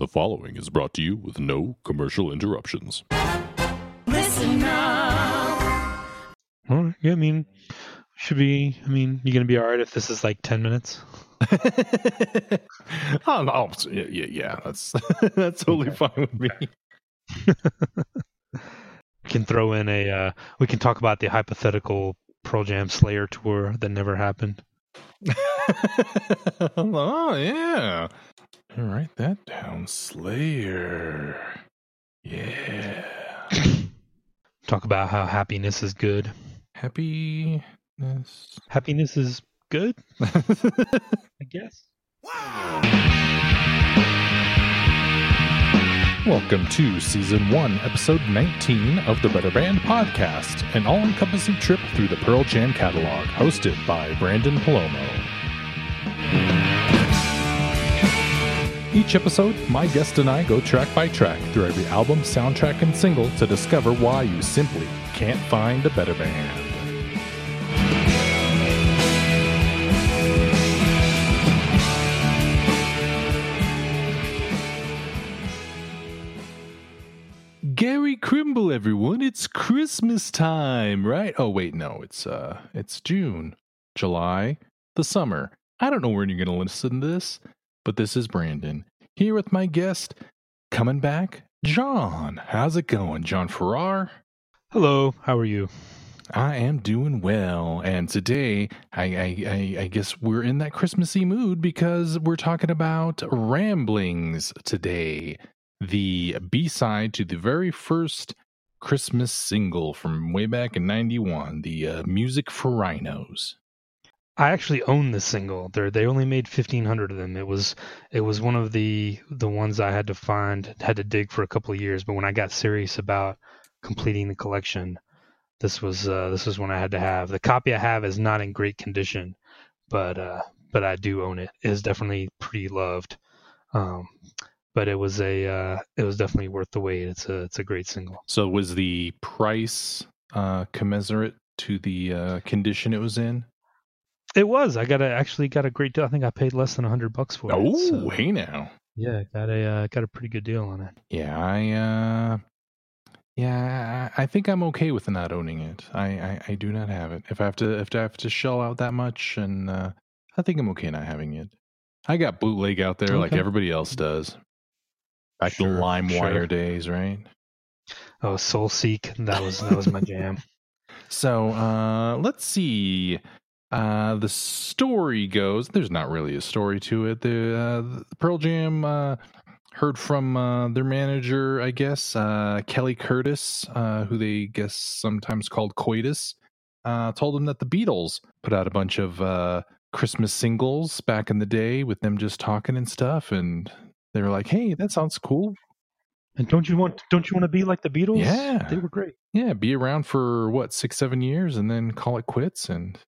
The following is brought to you with no commercial interruptions. Listen up. All right. Yeah, I mean, should be. I mean, you're gonna be all right if this is like ten minutes? oh, no, yeah, yeah, yeah, that's that's totally fine with me. We can throw in a. Uh, we can talk about the hypothetical Pearl Jam Slayer tour that never happened. oh yeah, write that down, Slayer. Yeah, Talk about how happiness is good. happiness. Happiness is good, I guess. Welcome to season one, episode 19 of the Better Band podcast, an all encompassing trip through the Pearl Jam catalog, hosted by Branden Palomo. Each episode, my guest and I go track by track through every album, soundtrack, and single to discover why you simply can't find a better band. Gary Crimble, everyone. It's Christmas time, right? Oh wait, no, it's uh it's June, July, the summer. I don't know when you're gonna listen to this, but this is Branden. Here with my guest, coming back, John. How's it going, John Farrar? Hello. How are you? I am doing well, and today I, I, I, I guess we're in that Christmassy mood because we're talking about Ramblings today, the B side to the very first Christmas single from way back in '91, the uh, Music for Rhinos. I actually own this single. They they only made fifteen hundred of them. It was it was one of the the ones I had to find, had to dig for a couple of years. But when I got serious about completing the collection, this was uh, this was one I had to have. The copy I have is not in great condition, but uh, but I do own it. It is definitely pretty loved. Um, but it was a uh, it was definitely worth the wait. It's a it's a great single. So was the price uh, commensurate to the uh, condition it was in? It was. I got a actually got a great deal. I think I paid less than hundred bucks for it. Oh, so- hey now. yeah, got a uh, got a pretty good deal on it. Yeah, I uh yeah, I I think I'm okay with not owning it. I, I, I do not have it. If I have to if I have to shell out that much and uh I think I'm okay not having it. I got bootleg out there like everybody else does. Back Sure, the LimeWire sure. days, right? Oh, Soulseek. That was that was my jam. So uh let's see. Uh the story goes there's not really a story to it. The uh the Pearl Jam uh heard from uh their manager, I guess, uh Kelly Curtis, uh who they guess sometimes called Coitus, uh told them that the Beatles put out a bunch of uh Christmas singles back in the day with them just talking and stuff and they were like, "Hey, that sounds cool. And don't you want don't you want to be like the Beatles? Yeah. they were great. Yeah, be around for what, 6 7 years and then call it quits and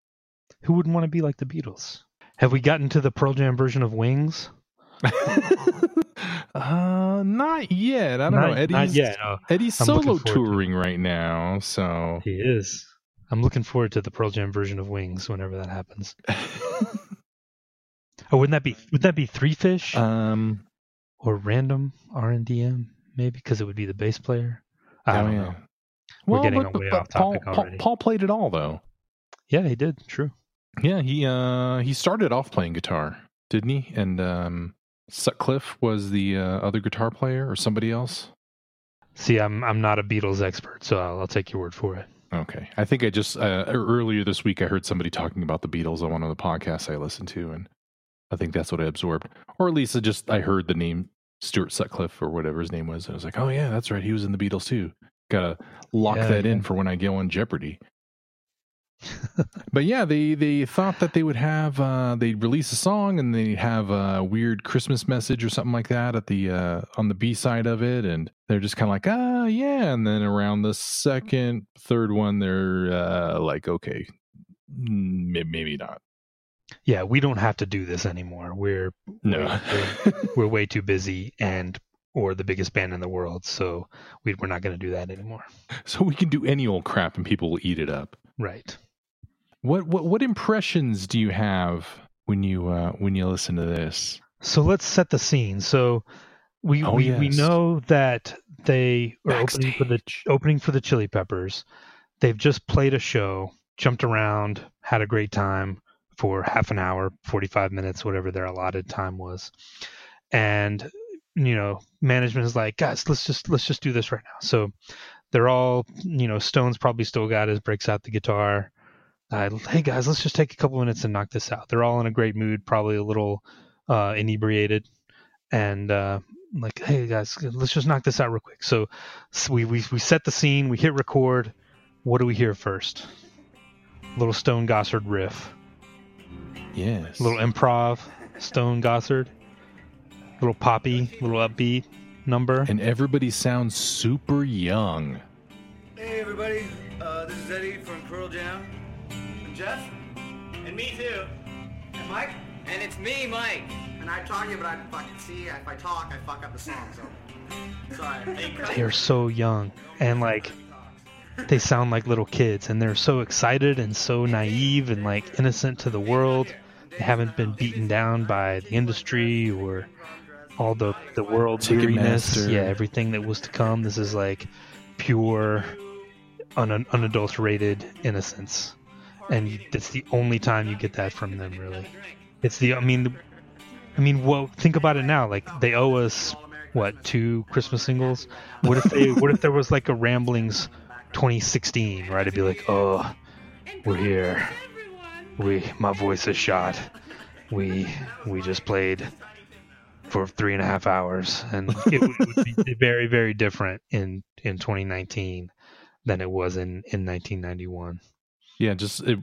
Who wouldn't want to be like the Beatles? Have we gotten to the Pearl Jam version of Wings? uh, not yet. I don't not, know. Eddie's not yet. No, Eddie's solo forward to touring right now, so he is. I'm looking forward to the Pearl Jam version of Wings whenever that happens. Oh, wouldn't that be would that be Three Fish um, or Random RNDM maybe because it would be the bass player? I oh, don't yeah. know. We're Well, getting but, way but off topic Paul, already. Paul played it all though. Yeah, he did. True. Yeah, he uh he started off playing guitar, didn't he? And um, Sutcliffe was the uh, other guitar player, or somebody else. See, I'm I'm not a Beatles expert, so I'll, I'll take your word for it. Okay, I think I just uh, earlier this week I heard somebody talking about the Beatles on one of the podcasts I listened to, and I think that's what I absorbed, or at least I just I heard the name Stuart Sutcliffe or whatever his name was, and I was like, oh yeah, that's right, he was in the Beatles too. Gotta lock Yeah, that in for when I go on Jeopardy. but yeah, they they thought that they would have uh, they'd release a song and they'd have a weird Christmas message or something like that at the uh, on the B side of it, and they're just kind of like, ah, yeah. And then around the second, third one, they're uh, like, okay, maybe not. Yeah, we don't have to do this anymore. We're No. we're, we're way too busy and or the biggest band in the world, so we, we're not going to do that anymore. so we can do any old crap and people will eat it up. Right. What what what impressions do you have when you uh, when you listen to this? So let's set the scene. So we Oh, we, we know that they are opening for the opening for the Chili Peppers. They've just played a show, jumped around, had a great time for half an hour, 45 minutes, whatever their allotted time was. And you know, management is like, "Guys, let's just let's just do this right now." So they're all, you know, Stone's probably still got his breaks out the guitar. Uh, hey guys, let's just take a couple minutes and knock this out. They're all in a great mood, probably a little uh, inebriated, and uh, like, hey guys, let's just knock this out real quick. So, so we, we we set the scene, we hit record. What do we hear first? Little Stone Gossard riff, Yes. little improv, Stone Gossard, little poppy, little upbeat number. and everybody sounds super young. Hey everybody, uh, this is Eddie from Pearl Jam. And Jeff? And me too. And Mike? And it's me, Mike. And I talk you, but I fucking see, if I talk, I fuck up the song, so. Sorry. they are so young and like they sound like little kids and they're so excited and so naive and like innocent to the world they haven't been beaten down by the industry or all the the world weariness yeah everything that was to come this is like pure un- unadulterated innocence and it's the only time you get that from them really it's the i mean i mean well think about it now like they owe us what two Christmas singles? What if they? what if there was like a Ramblings 2016? Right? It'd be like, oh, we're here. We, my voice is shot. We, we just played for three and a half hours, and it would, would be very, very different in in 2019 than it was in in 1991. Yeah, just it,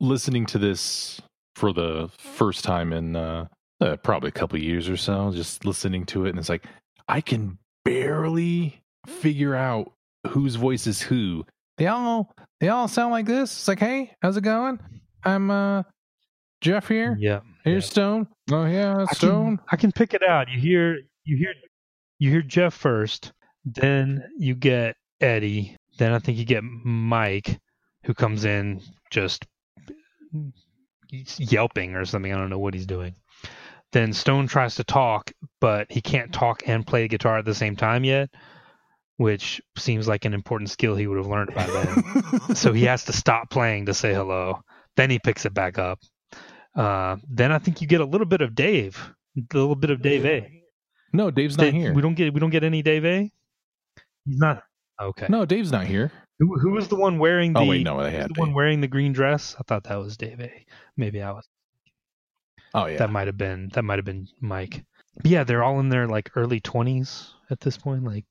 listening to this for the first time in uh, uh, probably a couple years or so, just listening to it, and it's like I can barely figure out whose voice is who. They all they all sound like this. It's like, hey, how's it going? I'm uh Jeff here. Yeah. Here's Stone. Oh yeah, I Stone. can, I can pick it out. You hear you hear you hear Jeff first, then you get Eddie, then I think you get Mike, who comes in just yelping or something. I don't know what he's doing. Then Stone tries to talk, but he can't talk and play the guitar at the same time yet, which seems like an important skill he would have learned by then. so he has to stop playing to say hello. Then he picks it back up. Uh, then I think you get a little bit of Dave, a little bit of Dave A. no, Dave's not Dave- here. We don't get we don't get any Dave A. He's not okay. No, Dave's not here. Who, who was the one wearing the? Oh wait, no, they had the one wearing the green dress. I thought that was Dave A. Maybe I was. Oh yeah, That might have been that might have been Mike. But yeah, they're all in their like early twenties at this point. Like,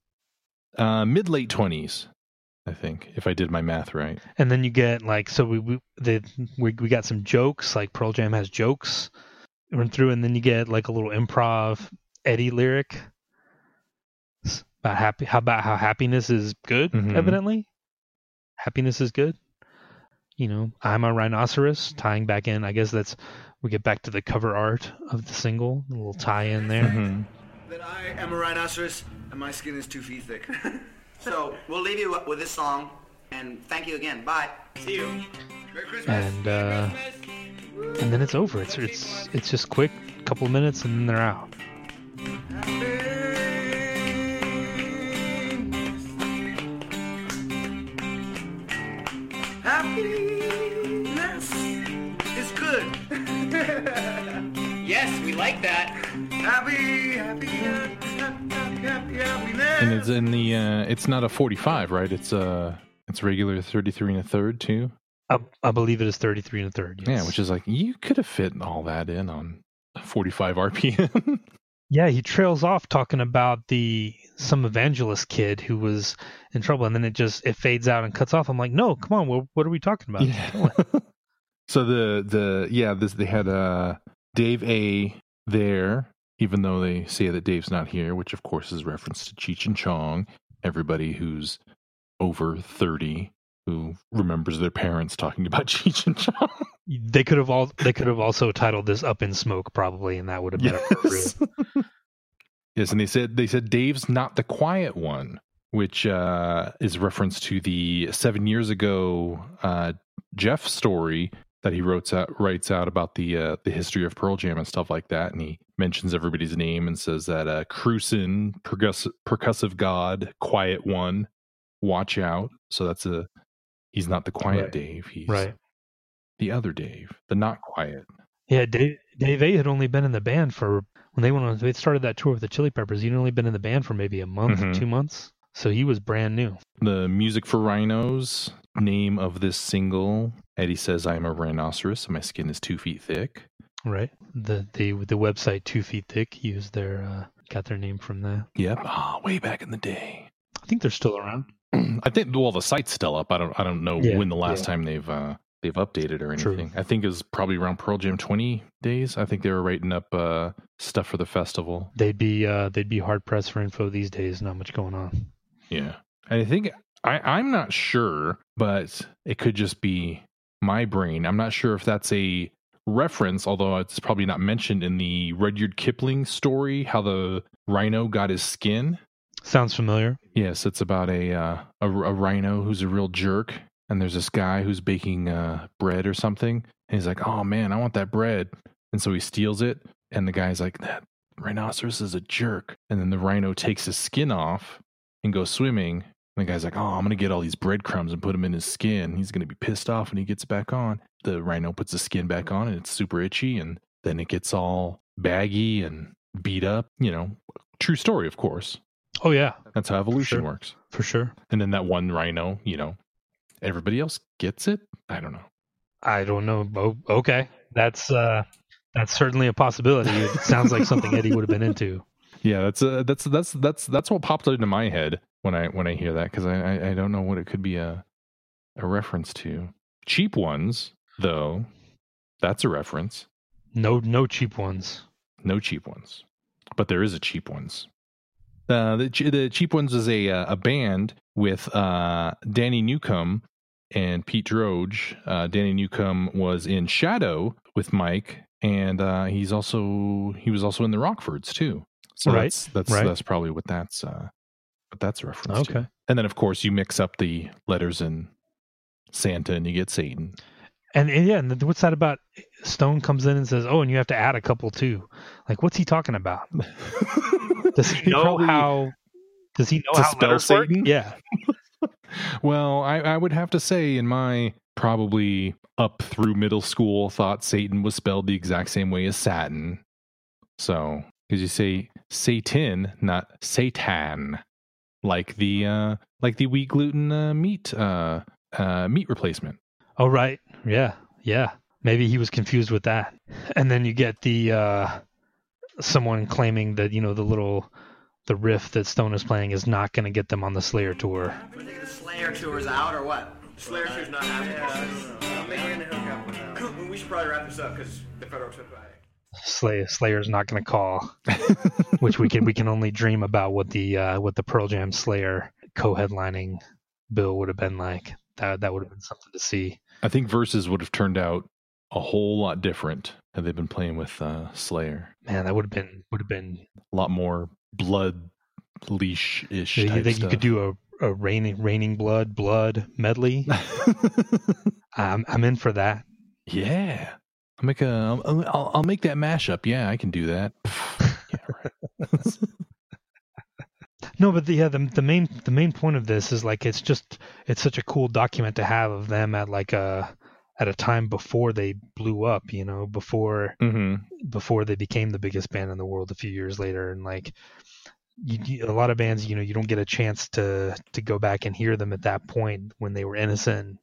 uh, mid late twenties, I think, if I did my math right. and then you get like so we we the, we, we got some jokes like Pearl Jam has jokes run through, and then you get like a little improv Eddie lyric s- about happy how about how happiness is good. Mhm. Evidently, happiness is good. You know, I'm a rhinoceros. Tying back in, I guess that's we get back to the cover art of the single. A little tie in there. Mhm. That I am a rhinoceros and my skin is two feet thick. So we'll leave you with this song, and thank you again. Bye. See you. Merry Christmas. and uh, and then it's over. It's it's it's just quick, couple of minutes, and then they're out. It's in the uh it's not a 45, right? It's uh it's regular 33 and a third too. I, I believe it is 33 and a third. Yeah, which is like you could have fit all that in on 45 RPM. yeah. He trails off talking about the some evangelist kid who was in trouble, and then it just it fades out and cuts off. I'm like, no, come on, what, what are we talking about? yeah. so the the yeah, this they had uh Dave A there even though they say that Dave's not here, which of course is reference to Cheech and Chong, everybody who's over 30 who remembers their parents talking about Cheech and Chong. They could have all they could have also titled this "Up in Smoke" probably, and that would have been appropriate. Yes. yes, and they said they said Dave's not the quiet one, which uh, is reference to the seven years ago uh, Jeff story that he wrote out, writes out about the uh, the history of Pearl Jam and stuff like that, and he mentions everybody's name and says that uh, Krusen, percussive, percussive god, quiet one, watch out. So that's a he's not the quiet Right. Dave. He's Right. the other Dave, the not quiet. Yeah, Dave, Dave A had only been in the band for when they went on. They started that tour with the Chili Peppers. He'd only been in the band for maybe a month, Mhm. two months. So he was brand new. The music for rhinos. Name of this single. Eddie says, "I am a rhinoceros. and My skin is two feet thick." Right. The the the website Two Feet Thick used their uh, got their name from that. Yep. Ah, way back in the day. I think they're still around. I think well the site's still up. I don't I don't know Yeah, when the last yeah. time they've uh they've updated or True. anything. I think it was probably around Pearl Jam 20 days. I think they were writing up uh stuff for the festival. They'd be uh, they'd be hard pressed for info these days. Not much going on. Yeah. And I think I I'm not sure, but it could just be my brain. I'm not sure if that's a reference, although it's probably not mentioned in the Rudyard Kipling story how the rhino got his skin. Sounds familiar. Yes, it's about a uh, a, a rhino who's a real jerk, and there's this guy who's baking uh, bread or something, and he's like, "Oh man, I want that bread," and so he steals it, and the guy's like, "That rhinoceros is a jerk," and then the rhino takes his skin off and go swimming. And the guy's like, "Oh, I'm gonna get all these breadcrumbs and put them in his skin. He's gonna be pissed off when he gets back on." The rhino puts the skin back on, and it's super itchy, and then it gets all baggy and beat up. You know, true story, of course. Oh yeah, That's how evolution Sure. works. for sure. And then that one rhino, you know, everybody else gets it. I don't know. I don't know. Oh, okay, that's uh, that's certainly a possibility. It sounds like something Eddie would have been into. Yeah, that's uh, that's that's that's that's what popped into my head when I when I hear that because I, I I don't know what it could be a a reference to. Cheap ones though, that's a reference. No, no cheap ones. No cheap ones, but there is a cheap ones. Uh, the the cheap ones is a uh, a band with uh, Danny Newcomb and Pete Droge. Uh, Danny Newcomb was in Shadow with Mike, and uh, he's also he was also in the Rockfords too. So Right, that's that's right. that's probably what that's uh, what that's a reference to. Okay. And then of course you mix up the letters in Santa and you get Satan. And, and yeah, and what's that about? Stone comes in and says, "Oh, and you have to add a couple too." Like, what's he talking about? Does he, He know probably- how? Does he know how To how spell letters work? Satan? Yeah. Well, I, I would have to say, in my probably up through middle school, thought Satan was spelled the exact same way as seitan. So, because you say Satan, not seitan, like the uh, like the wheat gluten uh, meat uh, uh, meat replacement. Oh, right. Yeah. Yeah. Maybe he was confused with that. And then you get the uh someone claiming that you know the little the riff that Stone is playing is not going to get them on the Slayer tour. We're thinking the Slayer tour's out or what? Slayer tour's not happening. I think we're gonna hook up with them. We should probably wrap this up because the federal trip. Slay, Slayer's not going to call, which we can we can only dream about what the uh, what the Pearl Jam Slayer co-headlining bill would have been like. That that would have been something to see. I think Vs. would have turned out a whole lot different had they been playing with uh, Slayer. Man, that would have been would have been. A lot more blood leash ish. You think you could do a, a raining raining blood blood medley? I'm I'm in for that. yeah, I'll make a. I'll, I'll, make that mashup. Yeah, I can do that. yeah. No, but the, yeah, the the main the main point of this is like it's just it's such a cool document to have of them at like a at a time before they blew up, you know, before hmm before they became the biggest band in the world a few years later, and like you, you- a lot of bands, you know, you don't get a chance to to go back and hear them at that point when they were innocent.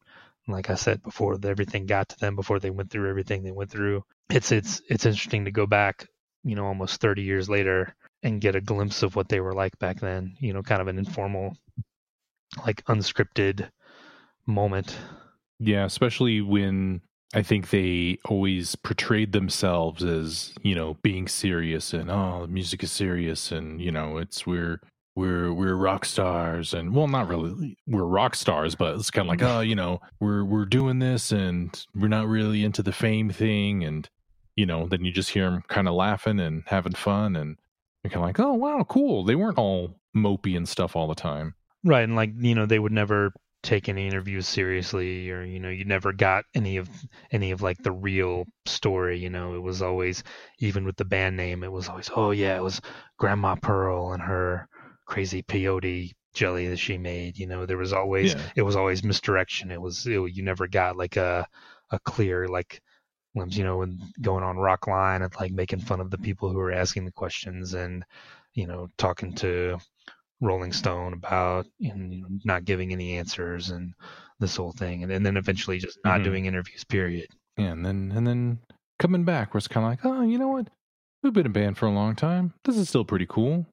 Like I said before, everything got to them before they went through everything they went through. It's it's it's interesting to go back, you know, almost 30 years later and get a glimpse of what they were like back then. You know, kind of an informal, like unscripted moment. Yeah, especially when I think they always portrayed themselves as you know being serious and oh, the music is serious and you know it's we're we're we're rock stars and well not really we're rock stars but it's kind of like mm-hmm. oh you know we're we're doing this and we're not really into the fame thing. And you know then you just hear them kind of laughing and having fun and you're kind of like oh wow cool. They weren't all mopey and stuff all the time. Right, and like you know, they would never take any interviews seriously or you know you never got any of any of like the real story you know? It was always even with the band name it was always oh yeah it was grandma pearl and her crazy peyote jelly that she made you know there was always Yeah. it was always misdirection it was it, you never got like a a clear like limbs you know and going on Rockline and like making fun of the people who were asking the questions and you know talking to Rolling Stone about you know, not giving any answers and this whole thing, and, and then eventually just not Mhm. doing interviews. Period. Yeah, and then and then coming back where it's kind of like, oh, you know what? We've been a band for a long time. This is still pretty cool.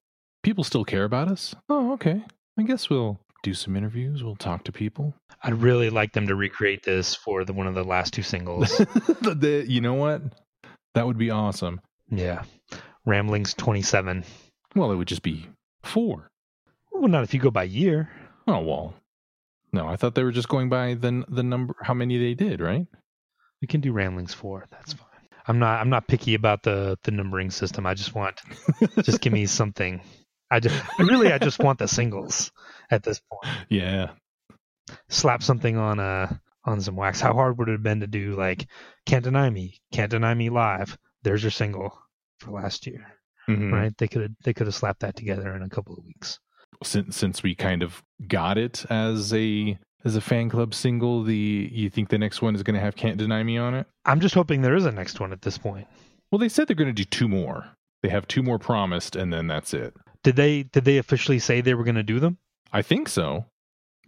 People still care about us. Oh, okay. I guess we'll do some interviews. We'll talk to people. I'd really like them to recreate this for the one of the last two singles. The- the- you know what? That would be awesome. yeah, Ramblings twenty seven. Well, it would just be four. Well, not if you go by year. Oh well. No, I thought they were just going by the the number how many they did, right? We can do Ramblings four. That's fine. I'm not. I'm not picky about the the numbering system. I just want. just give me something. I just really. I just want the singles at this point. Yeah. slap something on uh on some wax. How hard would it have been to do like Can't Deny Me, Can't Deny Me live? There's your single for last year, Mhm. right? They could have they could have slapped that together in a couple of weeks. Since since we kind of got it as a as a fan club single, the you think the next one is going to have "Can't Deny Me" on it? I'm just hoping there is a next one at this point. Well, they said they're going to do two more. They have two more promised, and then that's it. Did they did they officially say they were going to do them? I think so,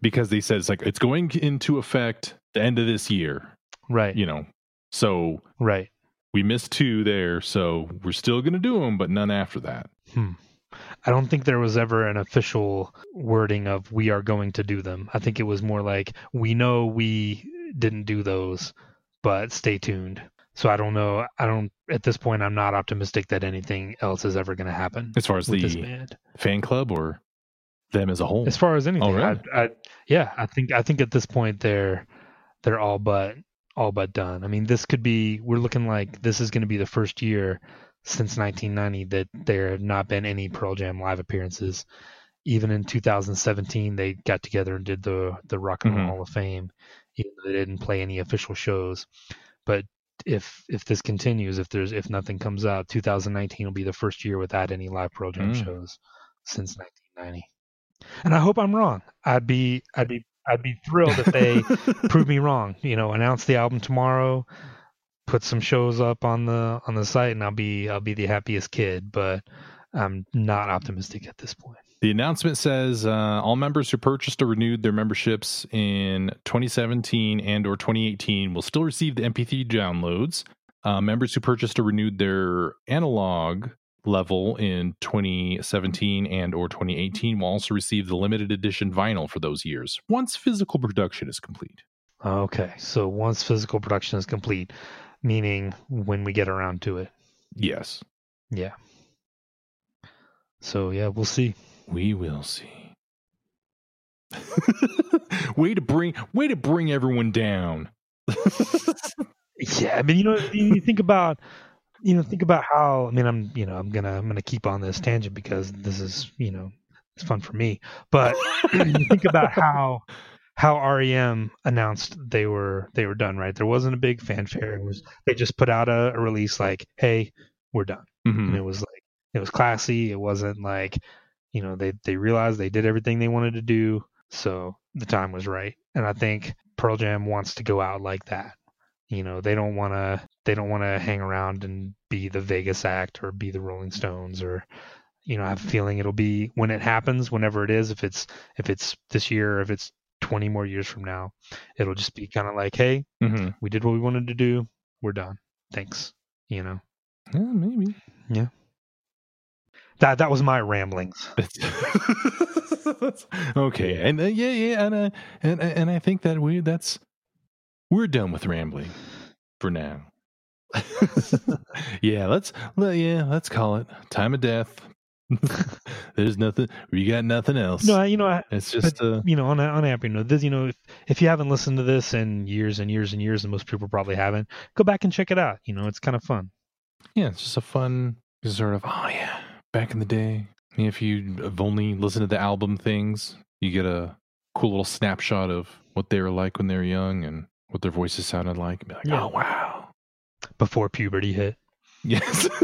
because they said it's like it's going into effect the end of this year. Right. You know, so Right. we missed two there, so we're still going to do them, but none after that. Hmm. I don't think there was ever an official wording of we are going to do them. I think it was more like we know we didn't do those, but stay tuned. So I don't know. I don't at this point. I'm not optimistic that anything else is ever going to happen As far as the fan club or them as a whole. As far as anything, oh, really? I, I, yeah, I think I think at this point they're they're all but all but done. I mean, this could be. We're looking like this is going to be the first year since 1990 that there have not been any Pearl Jam live appearances. Even in 2017, they got together and did the the Rock and Roll Mhm. Hall of Fame. Even though they didn't play any official shows, but if if this continues, if there's if nothing comes out, 2019 will be the first year without any live Pearl Jam Mm. shows since 1990. And I hope I'm wrong. I'd be I'd be I'd be thrilled if they prove me wrong. You know, announce the album tomorrow, put some shows up on the on the site, and I'll be I'll be the happiest kid. But I'm not optimistic at this point. The announcement says uh, all members who purchased or renewed their memberships in 2017 and or 2018 will still receive the MP3 downloads. Uh, members who purchased or renewed their analog level in 2017 and or 2018 will also receive the limited edition vinyl for those years once physical production is complete. Okay, so once physical production is complete, meaning when we get around to it, Yes, yeah. So yeah, we'll see. We will see. way to bring way to bring everyone down. Yeah, I mean, you know, you think about, you know, think about how. I mean, I'm, you know, I'm gonna, I'm gonna keep on this tangent because this is, you know, it's fun for me. But you think about how, how REM announced they were, they were done. Right, there wasn't a big fanfare. It was they just put out a, a release like, "Hey, we're done," Mhm. and it was like, it was classy. It wasn't like, you know, they they realized they did everything they wanted to do, so the time was right. And I think Pearl Jam wants to go out like that you know they don't want to they don't want to hang around and be the vegas act or be the rolling stones or you know i have a feeling it'll be when it happens whenever it is if it's if it's this year or if it's 20 more years from now it'll just be kind of like hey Mhm. we did what we wanted to do we're done thanks you know Yeah, maybe. That that was my ramblings okay, and uh, yeah, yeah, and uh, and and I think that we that's we're done with rambling for now. yeah, let's let, yeah, let's call it time of death. There's nothing. We got nothing else. no you know I, it's just uh, you know on a, on a happy note this you know if, if you haven't listened to this in years and years and years and most people probably haven't go back and check it out you know it's kind of fun yeah, it's just a fun sort of oh yeah, back in the day. If you have only listened to the album things, you get a cool little snapshot of what they were like when they were young and what their voices sounded like. And be like, Yeah. oh wow, Before puberty hit. yes.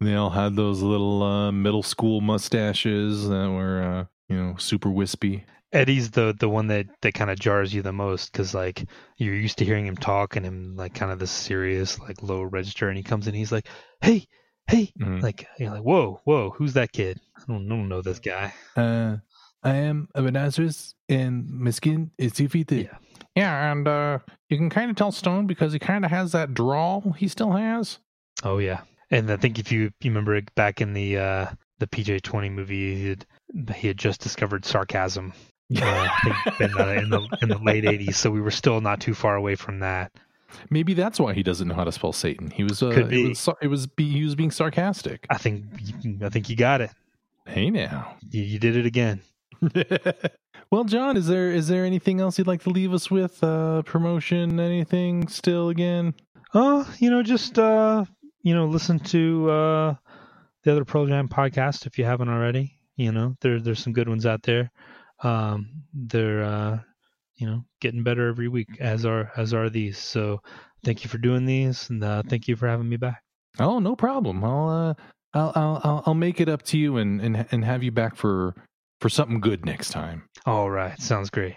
they all had those little uh, middle school mustaches that were, uh, you know, super wispy. Eddie's the the one that that kind of jars you the most because like you're used to hearing him talk and him like kind of this serious like low register and he comes in he's like hey hey Mhm. like you're like whoa whoa who's that kid I don't, I don't know this guy Uh, I am a Nazareth and my skin is defeated. Yeah. Yeah, and uh, you can kind of tell Stone because he kind of has that drawl he still has. oh yeah and I think if you you remember back in the uh the PJ twenty movie he had he had just discovered sarcasm uh, in the, in the in the late '80s, so we were still not too far away from that. Maybe that's why he doesn't know how to spell Satan. He was uh, Could It was, it was he was being sarcastic. I think I think you got it. Hey now. You, you did it again. well, John, is there is there anything else you'd like to leave us with? Uh, promotion? Anything still again? Oh, you know, just uh, you know, listen to uh the other Pearl Jam podcast if you haven't already. You know, there there's some good ones out there. Um, they're uh, you know, getting better every week as are as are these. So, thank you for doing these, and uh, thank you for having me back. Oh, no problem. I'll uh, I'll, I'll I'll I'll make it up to you and and and have you back for for something good next time. All right, sounds great.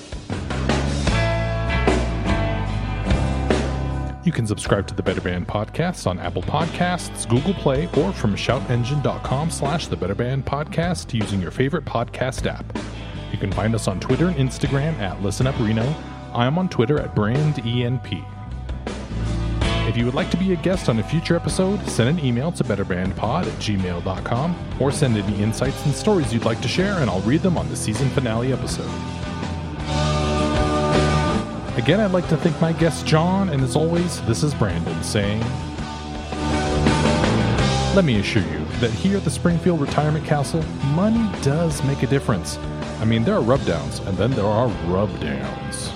You can subscribe to the Better Band podcast on Apple Podcasts, Google Play, or from shoutengine.com slash the Better Band podcast using your favorite podcast app. You can find us on Twitter and Instagram at Listen Up Reno. I am on Twitter at BrandENP. If you would like to be a guest on a future episode, send an email to betterbandpod at gmail.com or send any insights and stories you'd like to share, and I'll read them on the season finale episode. Again, I'd like to thank my guest John, and as always, this is Branden saying, Let me assure you that here at the Springfield Retirement Castle, money does make a difference. I mean, there are rub downs, and then there are rub downs.